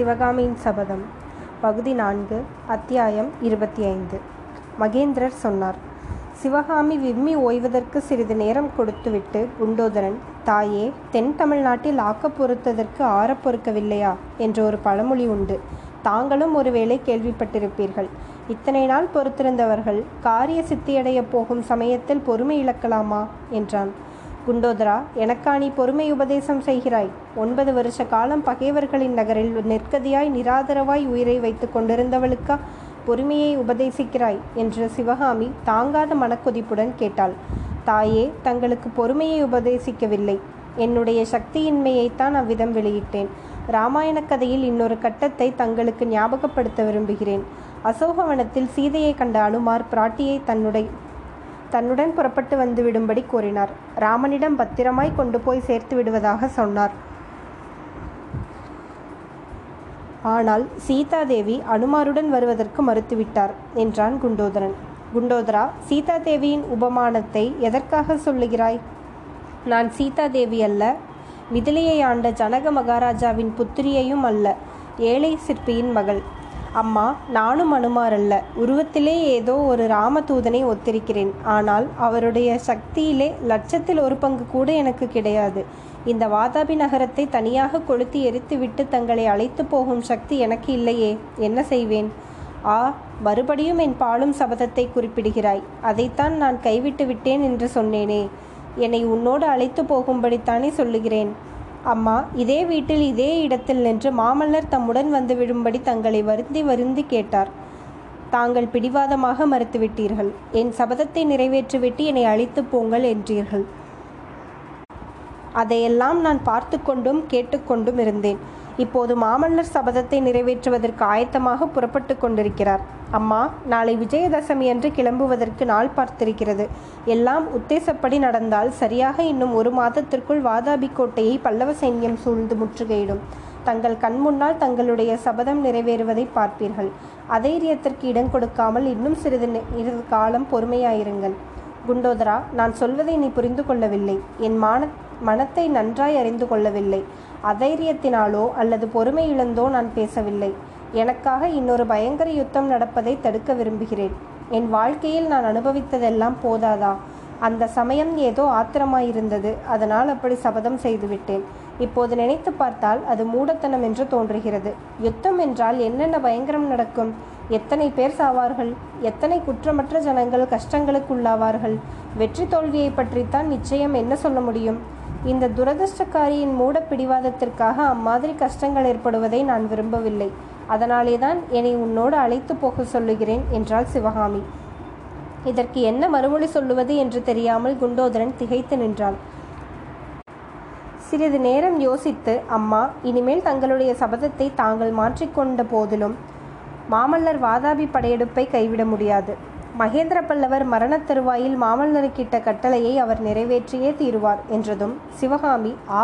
சிவகாமியின் சபதம் பகுதி நான்கு அத்தியாயம் இருபத்தி ஐந்து மகேந்திரர் சொன்னார் சிவகாமி விம்மி ஓய்வதற்கு சிறிது நேரம் கொடுத்துவிட்டு குண்டோதரன் தாயே தென் தமிழ்நாட்டில் ஆக்கப் பொறுத்ததற்கு ஆறப் பொறுக்கவில்லையா? என்ற ஒரு பழமொழி உண்டு. தாங்களும் ஒருவேளை கேள்விப்பட்டிருப்பீர்கள். இத்தனை நாள் பொறுத்திருந்தவர்கள் காரிய சித்தியடையப் போகும் சமயத்தில் பொறுமை இழக்கலாமா? என்றான். குண்டோதரா எனக்கா நீ பொறுமை உபதேசம் செய்கிறாய். ஒன்பது வருஷ காலம் பகைவர்களின் நகரில் நெற்கதியாய் நிராதரவாய் உயிரை வைத்து கொண்டிருந்தவளுக்கா பொறுமையை உபதேசிக்கிறாய்? என்று சிவகாமி தாங்காத மனக்கொதிப்புடன் கேட்டாள். தாயே தங்களுக்கு பொறுமையை உபதேசிக்கவில்லை. என்னுடைய சக்தியின்மையைத்தான் அவ்விதம் வெளியிட்டேன். ராமாயண கதையில் இன்னொரு கட்டத்தை தங்களுக்கு ஞாபகப்படுத்த விரும்புகிறேன். அசோகவனத்தில் சீதையை கண்ட அனுமார் பிராட்டியை தன்னுடைய தன்னுடன் புறப்பட்டு வந்து விடும்படி கூறினார். ராமனிடம் பத்திரமாய் கொண்டு போய் சேர்த்து விடுவதாக சொன்னார். ஆனால் சீதாதேவி அனுமாருடன் வருவதற்கு மறுத்துவிட்டார் என்றான் குண்டோதரன். குண்டோதரா சீதாதேவியின் உபமானத்தை எதற்காக சொல்லுகிறாய்? நான் சீதாதேவி அல்ல மிதிலையை ஆண்ட ஜனக மகாராஜாவின் புத்திரியையும் அல்ல ஏழை சிற்பியின் மகள். அம்மா நானும் அனுமாரல்ல உருவத்திலே ஏதோ ஒரு ராமதூதனை ஒத்திருக்கிறேன். ஆனால் அவருடைய சக்தியிலே லட்சத்தில் ஒரு பங்கு கூட எனக்கு கிடையாது. இந்த வாதாபி நகரத்தை தனியாக கொளுத்தி எரித்துவிட்டு தங்களை அழைத்து போகும் சக்தி எனக்கு இல்லையே. என்ன செய்வேன்? ஆ மறுபடியும் என் பாலும் சபதத்தை குறிப்பிடுகிறாய். அதைத்தான் நான் கைவிட்டு விட்டேன் என்று சொன்னேனே. என்னை உன்னோடு அழைத்து போகும்படித்தானே சொல்லுகிறேன். அம்மா இதே வீட்டில் இதே இடத்தில் நின்று மாமல்லர் தம்முடன் வந்து விடும்படி தங்களை வருந்தி வருந்தி கேட்டார். தாங்கள் பிடிவாதமாக மறுத்துவிட்டீர்கள். என் சபதத்தை நிறைவேற்றிவிட்டு என்னை அழித்து போங்கள் என்றீர்கள். அதையெல்லாம் நான் பார்த்து கொண்டும் கேட்டுக்கொண்டும் இருந்தேன். இப்போது மாமல்லர் சபதத்தை நிறைவேற்றுவதற்கு ஆயத்தமாக புறப்பட்டு கொண்டிருக்கிறார். அம்மா நாளை விஜயதசமி அன்று கிளம்புவதற்கு நாள் பார்த்திருக்கிறது. எல்லாம் உத்தேசப்படி நடந்தால் சரியாக இன்னும் ஒரு மாதத்திற்குள் வாதாபி கோட்டையை பல்லவ சைன்யம் சூழ்ந்து முற்றுகையிடும். தங்கள் கண் முன்னால் தங்களுடைய சபதம் நிறைவேறுவதை பார்ப்பீர்கள். அதைரியத்திற்கு இடம் கொடுக்காமல் இன்னும் சிறிது சிறிது காலம் பொறுமையாயிருங்கள். குண்டோதரா நான் சொல்வதை நீ புரிந்து கொள்ளவில்லை. என் மான மனத்தை நன்றாய் அறிந்து கொள்ளவில்லை. அதைரியத்தினாலோ அல்லது பொறுமை இழந்தோ நான் பேசவில்லை. எனக்காக இன்னொரு பயங்கர யுத்தம் நடப்பதை தடுக்க விரும்புகிறேன். என் வாழ்க்கையில் நான் அனுபவித்ததெல்லாம் போதாதா? அந்த சமயம் ஏதோ ஆத்திரமாயிருந்தது. அதனால் அப்படி சபதம் செய்துவிட்டேன். இப்போது நினைத்து பார்த்தால் அது மூடத்தனம் என்று தோன்றுகிறது. யுத்தம் என்றால் என்னென்ன பயங்கரம் நடக்கும்? எத்தனை பேர் சாவார்கள்? எத்தனை குற்றமற்ற ஜனங்கள் கஷ்டங்களுக்குள்ளாவார்கள்? வெற்றி தோல்வியை பற்றித்தான் நிச்சயம் என்ன சொல்ல முடியும்? இந்த துரதிருஷ்டக்காரியின் மூட பிடிவாதத்திற்காக அம்மாதிரி கஷ்டங்கள் ஏற்படுவதை நான் விரும்பவில்லை. அதனாலே தான் என்னை உன்னோடு அழைத்து போக சொல்லுகிறேன் என்றாள் சிவகாமி. இதற்கு என்ன மறுமொழி சொல்லுவது என்று தெரியாமல் குண்டோதரன் திகைத்து நின்றான். சிறிது நேரம் யோசித்து அம்மா இனிமேல் தங்களுடைய சபதத்தை தாங்கள் மாற்றிக்கொண்ட போதிலும் மாமல்லர் வாதாபி படையெடுப்பை கைவிட முடியாது. மகேந்திர பல்லவர் மரணத் தருவாயில் மாமல்லருக்கிட்ட கட்டளையை அவர் நிறைவேற்றியே தீருவார் என்றதும் சிவகாமி ஆ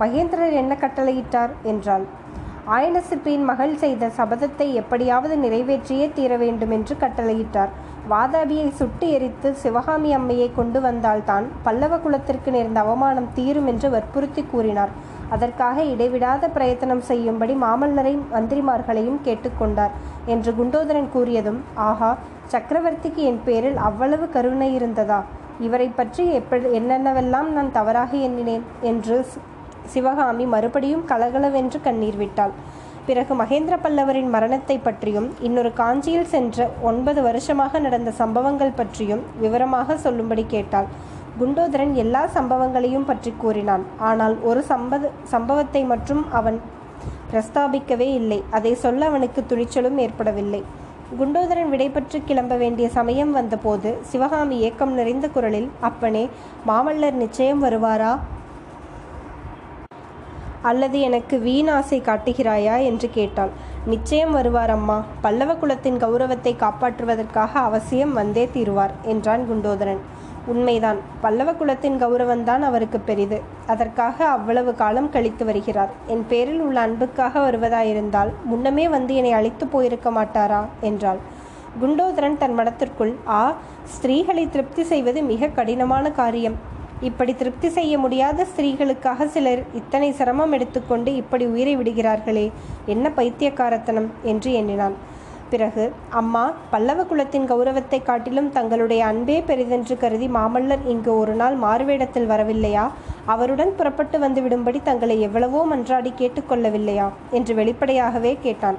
மகேந்திரர் என்ன கட்டளையிட்டார்? என்றாள். ஆயனசிற்பியின் மகள் செய்த சபதத்தை எப்படியாவது நிறைவேற்றியே தீர வேண்டும் என்று கட்டளையிட்டார். வாதாபியை சுட்டு எரித்து சிவகாமி அம்மையை கொண்டு வந்தால்தான் பல்லவ குலத்திற்கு நேர்ந்த அவமானம் தீரும் என்று வற்புறுத்தி கூறினார். அதற்காக இடைவிடாத பிரயத்தனம் செய்யும்படி மாமல்லரை மந்திரிமார்களையும் கேட்டுக்கொண்டார் என்று குண்டோதரன் கூறியதும் ஆஹா சக்கரவர்த்திக்கு என் பேரில் அவ்வளவு கருணை இருந்ததா? இவரை பற்றி எப்படி என்னென்னவெல்லாம் நான் தவறாக எண்ணினேன்? என்று சிவகாமி மறுபடியும் கலகலவென்று கண்ணீர் விட்டாள். பிறகு மகேந்திர பல்லவரின் மரணத்தை பற்றியும் இன்னொரு காஞ்சியில் சென்ற ஒன்பது வருஷமாக நடந்த சம்பவங்கள் பற்றியும் விவரமாக சொல்லும்படி கேட்டாள். குண்டோதரன் எல்லா சம்பவங்களையும் பற்றி கூறினான். ஆனால் ஒரு சம்பத சம்பவத்தை மட்டும் அவன் பிரஸ்தாபிக்கவே இல்லை. அதை சொல்ல அவனுக்கு துணிச்சலும் ஏற்படவில்லை. குண்டோதரன் விடைபெற்று கிளம்ப வேண்டிய சமயம் வந்தபோது சிவகாமி ஏக்கம் நிறைந்த குரலில் அப்பனே மாமல்லர் நிச்சயம் வருவாரா? அல்லது எனக்கு வீணாசை காட்டுகிறாயா? என்று கேட்டாள். நிச்சயம் வருவார் அம்மா பல்லவ குலத்தின் கௌரவத்தை காப்பாற்றுவதற்காக அவசியம் வந்தே தீருவார் என்றான் குண்டோதரன். உண்மைதான். பல்லவ குலத்தின் கௌரவம்தான் அவருக்கு பெரிது. அதற்காக அவ்வளவு காலம் கழித்து வருகிறார். என் பேரில் உள்ள அன்புக்காக வருவதாயிருந்தால் முன்னமே வந்து என்னை அழைத்து போயிருக்க மாட்டாரா? என்றாள். குண்டோதரன் தன் மனத்திற்குள் ஆ ஸ்திரீகளை திருப்தி செய்வது மிக கடினமான காரியம். இப்படி திருப்தி செய்ய முடியாத ஸ்திரீகளுக்காக சிலர் இத்தனை சிரமம் எடுத்துக்கொண்டு இப்படி உயிரை விடுகிறார்களே. என்ன பைத்தியக்காரத்தனம்? என்று எண்ணினான். பிறகு அம்மா பல்லவ குலத்தின் கௌரவத்தை காட்டிலும் தங்களுடைய அன்பே பெரிதென்று கருதி மாமல்லர் இங்கு ஒரு நாள் மாறுவேடத்தில் வரவில்லையா? அவருடன் புறப்பட்டு வந்து விடும்படி தங்களை எவ்வளவோ மன்றாடி கேட்டுக்கொள்ளவில்லையா என்று வெளிப்படையாகவே கேட்டான்.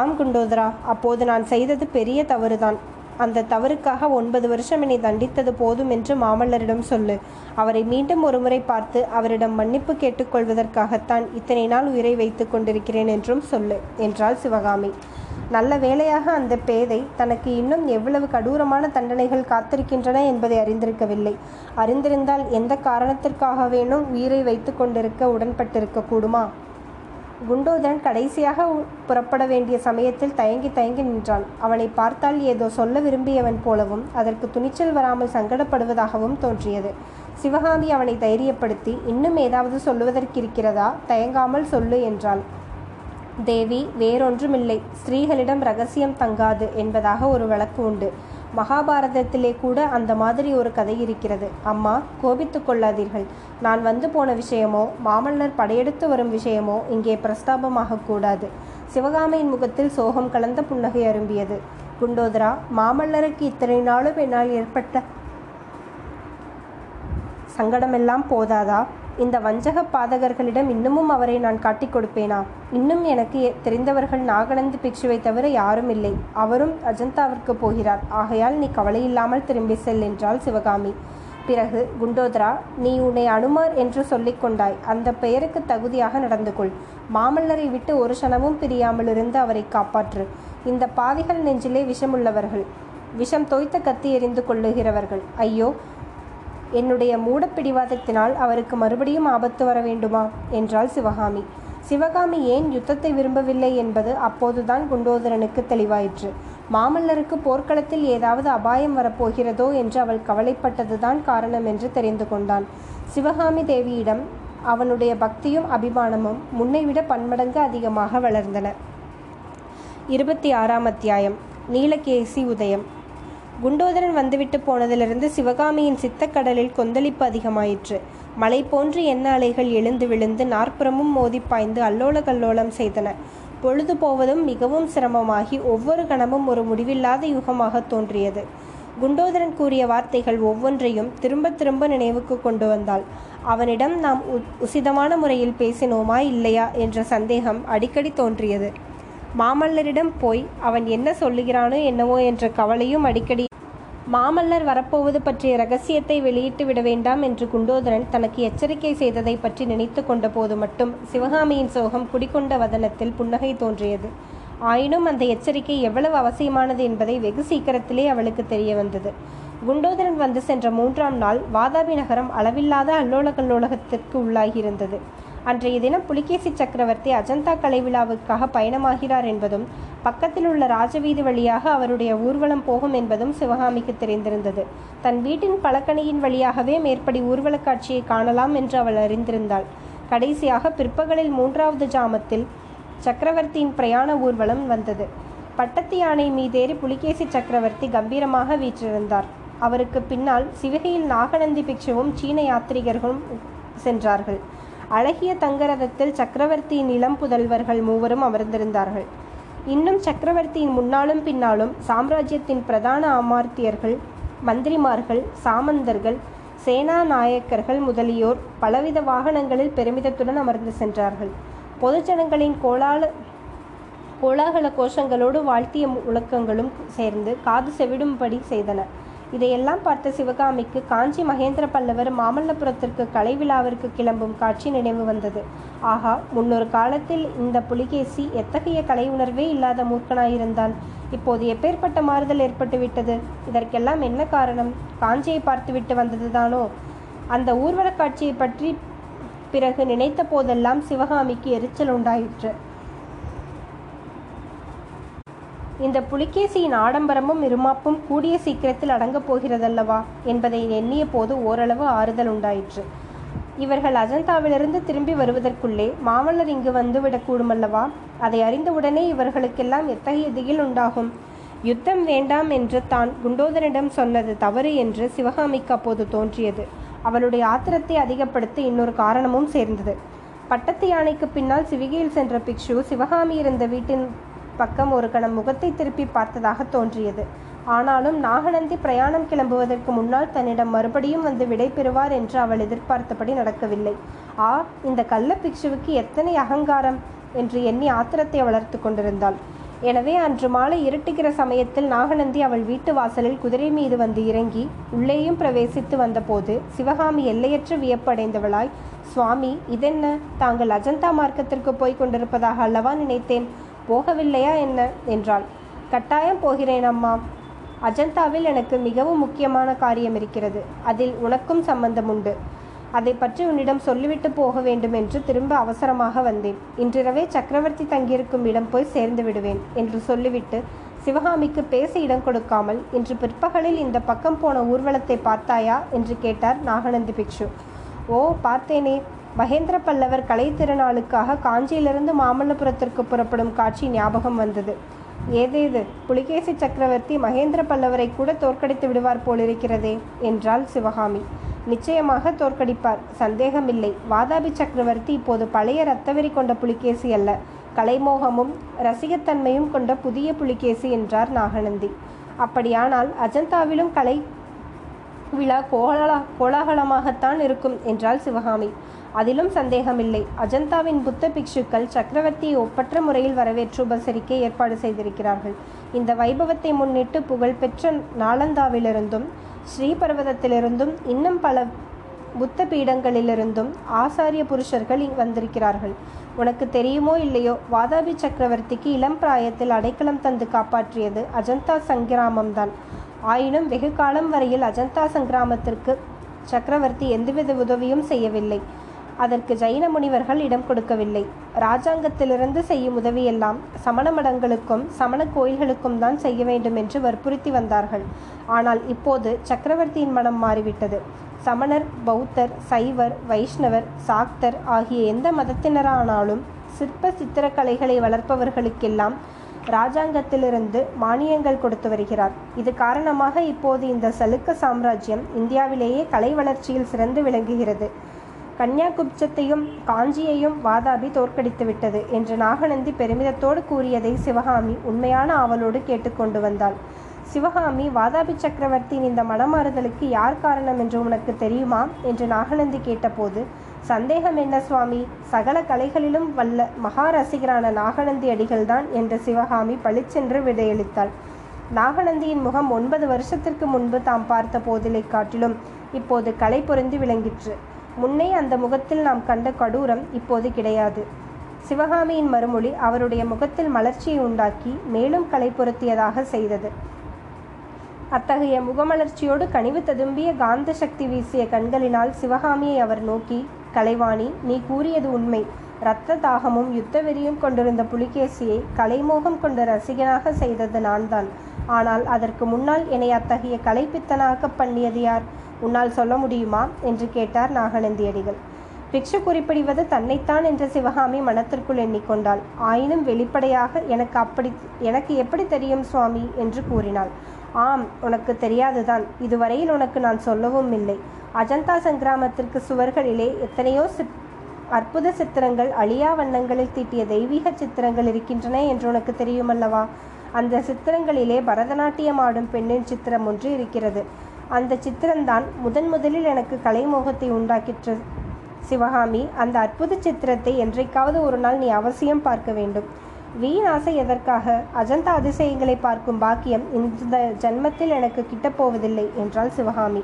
ஆம் குண்டோதரா அப்போது நான் செய்தது பெரிய தவறுதான். அந்த தவறுக்காக ஒன்பது வருஷம் என்னை தண்டித்தது போதும் என்று மாமல்லரிடம் சொல்லு. அவரை மீண்டும் ஒருமுறை பார்த்து அவரிடம் மன்னிப்பு கேட்டுக்கொள்வதற்காகத்தான் இத்தனை நாள் உயிரை வைத்துக் கொண்டிருக்கிறேன் என்றும் சொல்லு என்றாள் சிவகாமி. நல்ல வேளையாக அந்த பேதை தனக்கு இன்னும் எவ்வளவு கடூரமான தண்டனைகள் காத்திருக்கின்றன என்பதை அறிந்திருக்கவில்லை. அறிந்திருந்தால் எந்த காரணத்திற்காகவேனும் உயிரை வைத்து கொண்டிருக்க உடன்பட்டிருக்க கூடுமா? குண்டோதரன் கடைசியாக புறப்பட வேண்டிய சமயத்தில் தயங்கி தயங்கி நின்றான். அவனை பார்த்தால் ஏதோ சொல்ல விரும்பியவன் போலவும் அதற்கு துணிச்சல் வராமல் சங்கடப்படுவதாகவும் தோன்றியது. சிவகாமி அவனை தைரியப்படுத்தி இன்னும் ஏதாவது சொல்லுவதற்கிருக்கிறதா தயங்காமல் சொல்லு என்றாள். தேவி வேறொன்றுமில்லை. ஸ்திரீகளிடம் ரகசியம் தங்காது என்பதாக ஒரு வழக்கு உண்டு. மகாபாரதத்திலே கூட அந்த மாதிரி ஒரு கதை இருக்கிறது. அம்மா கோபித்து கொள்ளாதீர்கள். நான் வந்து போன விஷயமோ மாமல்லர் படையெடுத்து வரும் விஷயமோ இங்கே பிரஸ்தாபமாக கூடாது. சிவகாமியின் முகத்தில் சோகம் கலந்த புன்னகை அரும்பியது. குண்டோதரா மாமல்லருக்கு இத்தனை நாளும் என்னால் ஏற்பட்ட சங்கடமெல்லாம் போதாதா? இந்த வஞ்சக பாதகர்களிடம் இன்னமும் அவரை நான் காட்டிக் கொடுப்பேனா? இன்னும் எனக்கு தெரிந்தவர்கள் நாகநந்து பிக்ஷுவை தவிர யாரும் இல்லை. அவரும் அஜந்தாவிற்கு போகிறார். ஆகையால் நீ கவலையில்லாமல் திரும்பி செல் என்றாள் சிவகாமி. பிறகு குண்டோதரா நீ உன்னை அனுமார் என்று சொல்லிக் கொண்டாய். அந்த பெயருக்கு தகுதியாக நடந்து கொள். மாமல்லரை விட்டு ஒரு கணமும் பிரியாமல் இருந்து அவரை காப்பாற்று. இந்த பாவிகள் நெஞ்சிலே விஷமுள்ளவர்கள். விஷம் தோய்த்த கத்தி எறிந்து கொள்ளுகிறவர்கள். ஐயோ என்னுடைய மூடப்பிடிவாதத்தினால் அவருக்கு மறுபடியும் ஆபத்து வர வேண்டுமா? என்றாள் சிவகாமி. சிவகாமி ஏன் யுத்தத்தை விரும்பவில்லை என்பது அப்போதுதான் குண்டோதரனுக்கு தெளிவாயிற்று. மாமல்லருக்கு போர்க்களத்தில் ஏதாவது அபாயம் வரப்போகிறதோ என்று அவள் கவலைப்பட்டதுதான் காரணம் என்று தெரிந்து கொண்டான். சிவகாமி தேவியிடம் அவனுடைய பக்தியும் அபிமானமும் முன்னைவிட பன்மடங்கு அதிகமாக வளர்ந்தன. இருபத்தி ஆறாம் அத்தியாயம். நீலகேசி உதயம். குண்டோதரன் வந்துவிட்டு போனதிலிருந்து சிவகாமியின் சித்தக்கடலில் கொந்தளிப்பு அதிகமாயிற்று. மலை போன்று எண்ண அலைகள் எழுந்து விழுந்து நாற்புறமும் மோதி பாய்ந்து அல்லோல கல்லோலம் செய்தன. பொழுது போவதும் மிகவும் சிரமமாகி ஒவ்வொரு கணமும் ஒரு முடிவில்லாத யுகமாக தோன்றியது. குண்டோதரன் கூறிய வார்த்தைகள் ஒவ்வொன்றையும் திரும்ப திரும்ப நினைவுக்கு கொண்டு வந்தாள். அவனிடம் நாம் உ- உசிதமான முறையில் பேசினோமா இல்லையா? என்ற சந்தேகம் அடிக்கடி தோன்றியது. மாமல்லரிடம் போய் அவன் என்ன சொல்லுகிறானோ என்னவோ என்ற கவலையும் அடிக்கடி மாமல்லர் வரப்போவது பற்றிய ரகசியத்தை வெளியிட்டு விட வேண்டாம் என்று குண்டோதரன் தனக்கு எச்சரிக்கை செய்ததை பற்றி நினைத்து கொண்ட போது மட்டும் சிவகாமியின் சோகம் குடிகொண்ட வதனத்தில் புன்னகை தோன்றியது. ஆயினும் அந்த எச்சரிக்கை எவ்வளவு அவசியமானது என்பதை வெகு சீக்கிரத்திலே அவளுக்கு தெரிய வந்தது. குண்டோதரன் வந்து சென்ற மூன்றாம் நாள் வாதாபி நகரம் அளவில்லாத அல்லோல கல்லோலகத்திற்கு உள்ளாகியிருந்தது. அன்றைய தினம் புலிகேசி சக்கரவர்த்தி அஜந்தா கலை விழாவுக்காக பயணமாகிறார் என்பதும் பக்கத்தில் உள்ள ராஜவீதி வழியாக அவருடைய ஊர்வலம் போகும் என்பதும் சிவகாமிக்கு தெரிந்திருந்தது. தன் வீட்டின் பலக்கணியின் வழியாகவே மேற்படி ஊர்வலக் காட்சியை காணலாம் என்று அவள் அறிந்திருந்தாள். கடைசியாக பிற்பகலில் மூன்றாவது ஜாமத்தில் சக்கரவர்த்தியின் பிரயாண ஊர்வலம் வந்தது. பட்டத்து யானை மீதேறி புலிகேசி சக்கரவர்த்தி கம்பீரமாக வீற்றிருந்தார். அவருக்கு பின்னால் சிவகையில் நாகநந்தி பிக்ஷுவும் சீன யாத்ரீகர்களும் சென்றார்கள். அழகிய தங்கரதத்தில் சக்கரவர்த்தியின் இளம் புதல்வர்கள் மூவரும் அமர்ந்திருந்தார்கள். இன்னும் சக்கரவர்த்தியின் முன்னாலும் பின்னாலும் சாம்ராஜ்யத்தின் பிரதான அமார்த்தியர்கள் மந்திரிமார்கள் சாமந்தர்கள் சேனா நாயக்கர்கள் முதலியோர் பலவித வாகனங்களில் பெருமிதத்துடன் அமர்ந்து சென்றார்கள். பொதுஜனங்களின் கோலால கோலாகல கோஷங்களோடு வாழ்த்திய முழக்கங்களும் சேர்ந்து காது செவிடும்படி செய்தன. இதையெல்லாம் பார்த்த சிவகாமிக்கு காஞ்சி மகேந்திர பல்லவர் மாமல்லபுரத்திற்கு கலை விழாவிற்கு கிளம்பும் காட்சி நினைவு வந்தது. ஆகா முன்னொரு காலத்தில் இந்த புலிகேசி எத்தகைய கலை உணர்வே இல்லாத மூர்க்கனாயிருந்தான். இப்போது எப்பேற்பட்ட மாறுதல் ஏற்பட்டுவிட்டது? இதற்கெல்லாம் என்ன காரணம்? காஞ்சியை பார்த்துவிட்டு வந்ததுதானோ? அந்த ஊர்வலக் காட்சியை பற்றி பிறகு நினைத்த போதெல்லாம் சிவகாமிக்கு எரிச்சல் உண்டாயிற்று. இந்த புலிகேசியின் ஆடம்பரமும் இருமாப்பும் கூடிய சீக்கிரத்தில் அடங்கப் போகிறதல்லவா என்பதை எண்ணிய போது ஓரளவு ஆறுதல் உண்டாயிற்று. இவர்கள் அஜந்தாவிலிருந்து திரும்பி வருவதற்குள்ளே மாமல்லர் இங்கு வந்துவிடக்கூடுமல்லவா அதை அறிந்தவுடனே இவர்களுக்கெல்லாம் எத்தகைய திகில் உண்டாகும்? யுத்தம் வேண்டாம் என்று தான் குண்டோதரிடம் சொன்னது தவறு என்று சிவகாமிக்கு அப்போது தோன்றியது. அவளுடைய ஆத்திரத்தை அதிகப்படுத்த இன்னொரு காரணமும் சேர்ந்தது. பட்டத்து யானைக்கு பின்னால் சிவிகையில் சென்ற பிக்ஷு சிவகாமி இருந்த வீட்டின் பக்கம் ஒரு கணம் முகத்தை திருப்பி பார்த்ததாக தோன்றியது. ஆனாலும் நாகநந்தி பிரயாணம் கிளம்புவதற்கு முன்னால் தன்னிடம் மறுபடியும் வந்து விடை பெறுவார் என்று அவள் எதிர்பார்த்தபடி நடக்கவில்லை. ஆ இந்த கள்ள பிக்ஷுவுக்கு எத்தனை அகங்காரம்? என்று எண்ணி ஆத்திரத்தை வளர்த்து கொண்டிருந்தாள். எனவே அன்று மாலை இருட்டுகிற சமயத்தில் நாகநந்தி அவள் வீட்டு வாசலில் குதிரை மீது வந்து இறங்கி உள்ளேயும் பிரவேசித்து வந்தபோது சிவகாமி எல்லையற்ற வியப்படைந்தவளாய் சுவாமி இதென்ன? தாங்கள் அஜந்தா மார்க்கத்திற்கு போய்க் கொண்டிருப்பதாக அல்லவா நினைத்தேன். போகவில்லையா என்ன? என்றாள். கட்டாயம் போகிறேன் அம்மா. அஜந்தாவில் எனக்கு மிகவும் முக்கியமான காரியம் இருக்கிறது. அதில் உனக்கும் சம்பந்தம் உண்டு. அதை பற்றி உன்னிடம் சொல்லிவிட்டு போக வேண்டும் என்று திரும்ப அவசரமாக வந்தேன். இன்றிரவே சக்கரவர்த்தி தங்கியிருக்கும் இடம் போய் சேர்ந்து விடுவேன் என்று சொல்லிவிட்டு சிவகாமிக்கு பேச இடம் கொடுக்காமல் இன்று பிற்பகலில் இந்த பக்கம் போன ஊர்வலத்தை பார்த்தாயா? என்று கேட்டார் நாகநந்தி பிக்ஷு. ஓ பார்த்தேனே. மகேந்திர பல்லவர் கலைத்திறனாளுக்காக காஞ்சியிலிருந்து மாமல்லபுரத்திற்கு புறப்படும் காட்சி ஞாபகம் வந்தது. ஏதேது? புலிகேசி சக்கரவர்த்தி மகேந்திர பல்லவரை கூட தோற்கடித்து விடுவார் போலிருக்கிறதே என்றாள் சிவகாமி. நிச்சயமாக தோற்கடிப்பார். சந்தேகமில்லை. வாதாபி சக்கரவர்த்தி இப்போது பழைய ரத்தவெறி கொண்ட புலிகேசி அல்ல. கலைமோகமும் ரசிகத்தன்மையும் கொண்ட புதிய புலிகேசி என்றார் நாகநந்தி. அப்படியானால் அஜந்தாவிலும் கலை விழா கோலா கோலாகலமாகத்தான் இருக்கும் என்றாள் சிவகாமி. அதிலும் சந்தேகமில்லை. அஜந்தாவின் புத்த பிக்ஷுக்கள் சக்கரவர்த்தியை ஒப்பற்ற முறையில் வரவேற்று உபசரிக்க ஏற்பாடு செய்திருக்கிறார்கள். இந்த வைபவத்தை முன்னிட்டு புகழ்பெற்ற நாலந்தாவிலிருந்தும் ஸ்ரீபர்வதத்திலிருந்தும் இன்னும் பல புத்த பீடங்களிலிருந்தும் ஆசாரிய புருஷர்கள் வந்திருக்கிறார்கள். உனக்கு தெரியுமோ இல்லையோ வாதாபி சக்கரவர்த்திக்கு இளம் பிராயத்தில் அடைக்கலம் தந்து காப்பாற்றியது அஜந்தா சங்கிராமம்தான். ஆயினும் வெகு காலம் வரையில் அஜந்தா சங்கிராமத்திற்கு சக்கரவர்த்தி எந்தவித உதவியும் செய்யவில்லை. அதற்கு ஜைன முனிவர்கள் இடம் கொடுக்கவில்லை. ராஜாங்கத்திலிருந்து செய்யும் உதவியெல்லாம் சமண மடங்களுக்கும் சமண கோயில்களுக்கும் தான் செய்ய வேண்டும் என்று வற்புறுத்தி வந்தார்கள். ஆனால் இப்போது சக்கரவர்த்தியின் மனம் மாறிவிட்டது. சமணர் பௌத்தர் சைவர் வைஷ்ணவர் சாக்தர் ஆகிய எந்த மதத்தினரானாலும் சிற்ப சித்திரக்கலைகளை வளர்ப்பவர்களுக்கெல்லாம் ராஜாங்கத்திலிருந்து மானியங்கள் கொடுத்து வருகிறார். இது காரணமாக இப்போது இந்த சலுக்க சாம்ராஜ்யம் இந்தியாவிலேயே கலை வளர்ச்சியில் சிறந்து விளங்குகிறது. கன்னியாகுப்சத்தையும் காஞ்சியையும் வாதாபி தோற்கடித்து விட்டது என்று நாகநந்தி பெருமிதத்தோடு கூறியதை சிவகாமி உண்மையான ஆவலோடு கேட்டுக்கொண்டு வந்தாள். சிவகாமி வாதாபி சக்கரவர்த்தியின் இந்த மனமாறுதலுக்கு யார் காரணம் என்று உனக்கு தெரியுமா? என்று நாகநந்தி கேட்டபோது சந்தேகம் என்ன சுவாமி? சகல கலைகளிலும் வல்ல மகா ரசிகரான நாகநந்தி அடிகள்தான் என்று சிவகாமி பளிச்சென்று விடையளித்தாள். நாகநந்தியின் முகம் ஒன்பது வருஷத்திற்கு முன்பு தாம் பார்த்த போதிலை காட்டிலும் இப்போது கலை பொருந்தி விளங்கிற்று. முன்னே அந்த முகத்தில் நாம் கண்ட கடூரம் இப்போது கிடையாது. சிவகாமியின் மறுமொழி அவருடைய முகத்தில் மலர்ச்சியை உண்டாக்கி மேலும் களை பொருத்தியதாக செய்தது. அத்தகைய முகமலர்ச்சியோடு கனிவு ததும்பிய காந்த சக்தி வீசிய கண்களினால் சிவகாமியை அவர் நோக்கி கலைவாணி நீ கூறியது உண்மை. இரத்த தாகமும் யுத்த வெறியும் கொண்டிருந்த புலிகேசியை கலைமோகம் கொண்ட ரசிகனாக செய்தது நான்தான். ஆனால் அதற்கு முன்னால் என்னை அத்தகைய கலைப்பித்தனாக பண்ணியது யார்? உன்னால் சொல்ல முடியுமா? என்று கேட்டார் நாகநந்தியடிகள். பிக்ஷு குறிப்பிடுவது தன்னைத்தான் என்ற சிவகாமி மனத்திற்குள் எண்ணிக்கொண்டாள். ஆயினும் வெளிப்படையாக எனக்கு அப்படி எனக்கு எப்படி தெரியும் சுவாமி? என்று கூறினாள். ஆம் உனக்கு தெரியாதுதான். இதுவரையில் உனக்கு நான் சொல்லவும் இல்லை. அஜந்தா சங்கிராமத்திற்கு சுவர்களிலே எத்தனையோ சிற் அற்புத சித்திரங்கள் அழியா வண்ணங்களில் தீட்டிய தெய்வீக சித்திரங்கள் இருக்கின்றன என்று உனக்கு தெரியுமல்லவா? அந்த சித்திரங்களிலே பரதநாட்டியம் ஆடும் பெண்ணின் சித்திரம் ஒன்று இருக்கிறது. அந்த சித்திரம்தான் முதன் முதலில் எனக்கு கலைமோகத்தை உண்டாக்கிற்று சிவகாமி. அந்த அற்புத சித்திரத்தை என்றைக்காவது ஒரு நாள் நீ அவசியம் பார்க்க வேண்டும். வீண் ஆசை எதற்காக? அஜந்தா அதிசயங்களை பார்க்கும் பாக்கியம் இந்த ஜன்மத்தில் எனக்கு கிட்டப்போவதில்லை என்றாள் சிவகாமி.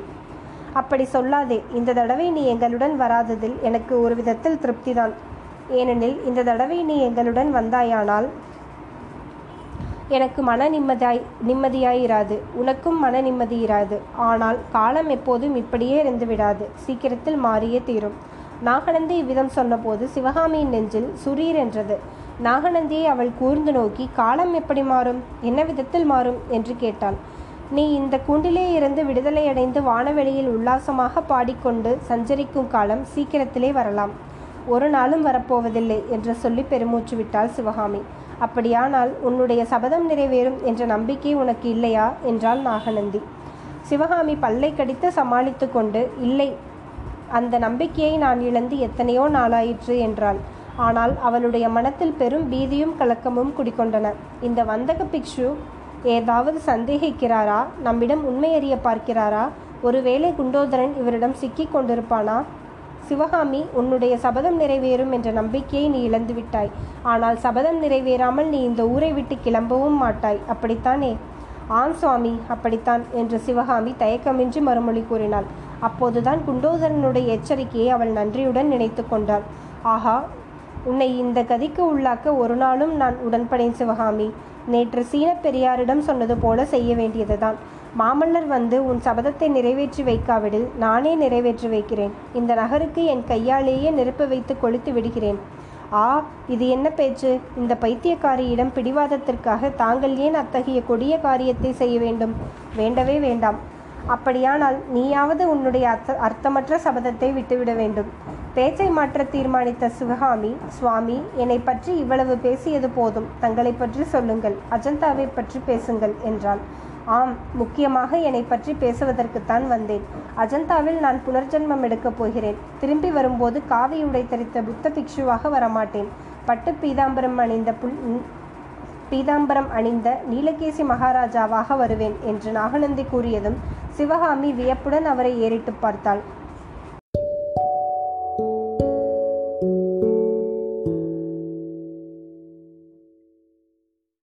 அப்படி சொல்லாதே இந்த தடவை நீ எங்களுடன் வராததில் எனக்கு ஒரு விதத்தில் திருப்திதான். ஏனெனில் இந்த தடவை நீ எங்களுடன் வந்தாயானால் எனக்கு மன நிம்மதியாய் நிம்மதியாயிராது. உனக்கும் மன நிம்மதி இராது ஆனால் காலம் எப்போதும் இப்படியே இருந்து விடாது சீக்கிரத்தில் மாறியே தீரும். நாகநந்தி இவ்விதம் சொன்னபோது சிவகாமியின் நெஞ்சில் சுரீர் என்றது. நாகநந்தியை அவள் கூர்ந்து நோக்கி காலம் எப்படி மாறும்? என்ன விதத்தில் மாறும்? என்று கேட்டாள். நீ இந்த கூண்டிலே இருந்து விடுதலையடைந்து வானவெளியில் உல்லாசமாக பாடிக்கொண்டு சஞ்சரிக்கும் காலம் சீக்கிரத்திலே வரலாம். ஒரு நாளும் வரப்போவதில்லை என்று சொல்லி பெருமூச்சு விட்டாள் சிவகாமி. அப்படியானால் உன்னுடைய சபதம் நிறைவேறும் என்ற நம்பிக்கை உனக்கு இல்லையா என்றாள் நாகநந்தி. சிவகாமி பல்லை கடித்து சமாளித்து கொண்டு இல்லை அந்த நம்பிக்கையை நான் இழந்து எத்தனையோ நாளாயிற்று என்றாள். ஆனால் அவளுடைய மனத்தில் பெரும் பீதியும் கலக்கமும் குடிக்கொண்டன இந்த வந்தக பிக்ஷு ஏதாவது சந்தேகிக்கிறாரா? நம்மிடம் உண்மை அறிய பார்க்கிறாரா? ஒருவேளை குண்டோதரன் இவரிடம் சிக்கிக் கொண்டிருப்பானா? சிவகாமி உன்னுடைய சபதம் நிறைவேறும் என்ற நம்பிக்கையை நீ இழந்து விட்டாய். ஆனால் சபதம் நிறைவேறாமல் நீ இந்த ஊரை விட்டு கிளம்பவும் மாட்டாய். அப்படித்தானே? ஆம் சுவாமி அப்படித்தான் என்று சிவகாமி தயக்கமின்றி மறுமொழி கூறினாள். அப்போதுதான் குண்டோதரனுடைய எச்சரிக்கையை அவள் நன்றியுடன் நினைத்து கொண்டாள். ஆஹா உன்னை இந்த கதிக்கு உள்ளாக்க ஒரு நாளும் நான் உடன்படேன் சிவகாமி. நேற்று சீன பெரியாரிடம் சொன்னது போல செய்ய வேண்டியதுதான். மாமல்லர் வந்து உன் சபதத்தை நிறைவேற்றி வைக்காவிடில் நானே நிறைவேற்றி வைக்கிறேன். இந்த நகருக்கு என் கையாலேயே நெருப்பு வைத்து கொளுத்து விடுகிறேன். ஆ இது என்ன பேச்சு? இந்த பைத்தியக்காரியிடம் பிடிவாதத்திற்காக தாங்கள் ஏன் அத்தகைய கொடிய காரியத்தை செய்ய வேண்டும்? வேண்டவே வேண்டாம். அப்படியானால் நீயாவது உன்னுடைய அர்த்த அர்த்தமற்ற சபதத்தை விட்டுவிட வேண்டும். பேச்சை மாற்ற தீர்மானித்த சிவகாமி சுவாமி என்னை பற்றி இவ்வளவு பேசியது போதும். தங்களை பற்றி சொல்லுங்கள். அஜந்தாவை பற்றி பேசுங்கள் என்றாள். ஆம் முக்கியமாக என்னை பற்றி பேசுவதற்குத்தான் வந்தேன். அஜந்தாவில் நான் புனர்ஜென்மம் எடுக்கப் போகிறேன். திரும்பி வரும்போது காவி உடை தரித்த புத்த பிக்ஷுவாக வரமாட்டேன். பட்டு பீதாம்பரம் அணிந்த புல் பீதாம்பரம் அணிந்த நீலகேசி மகாராஜாவாக வருவேன் என்று நாகநந்தி கூறியதும் சிவகாமி வியப்புடன் அவரை ஏறிட்டு பார்த்தாள்.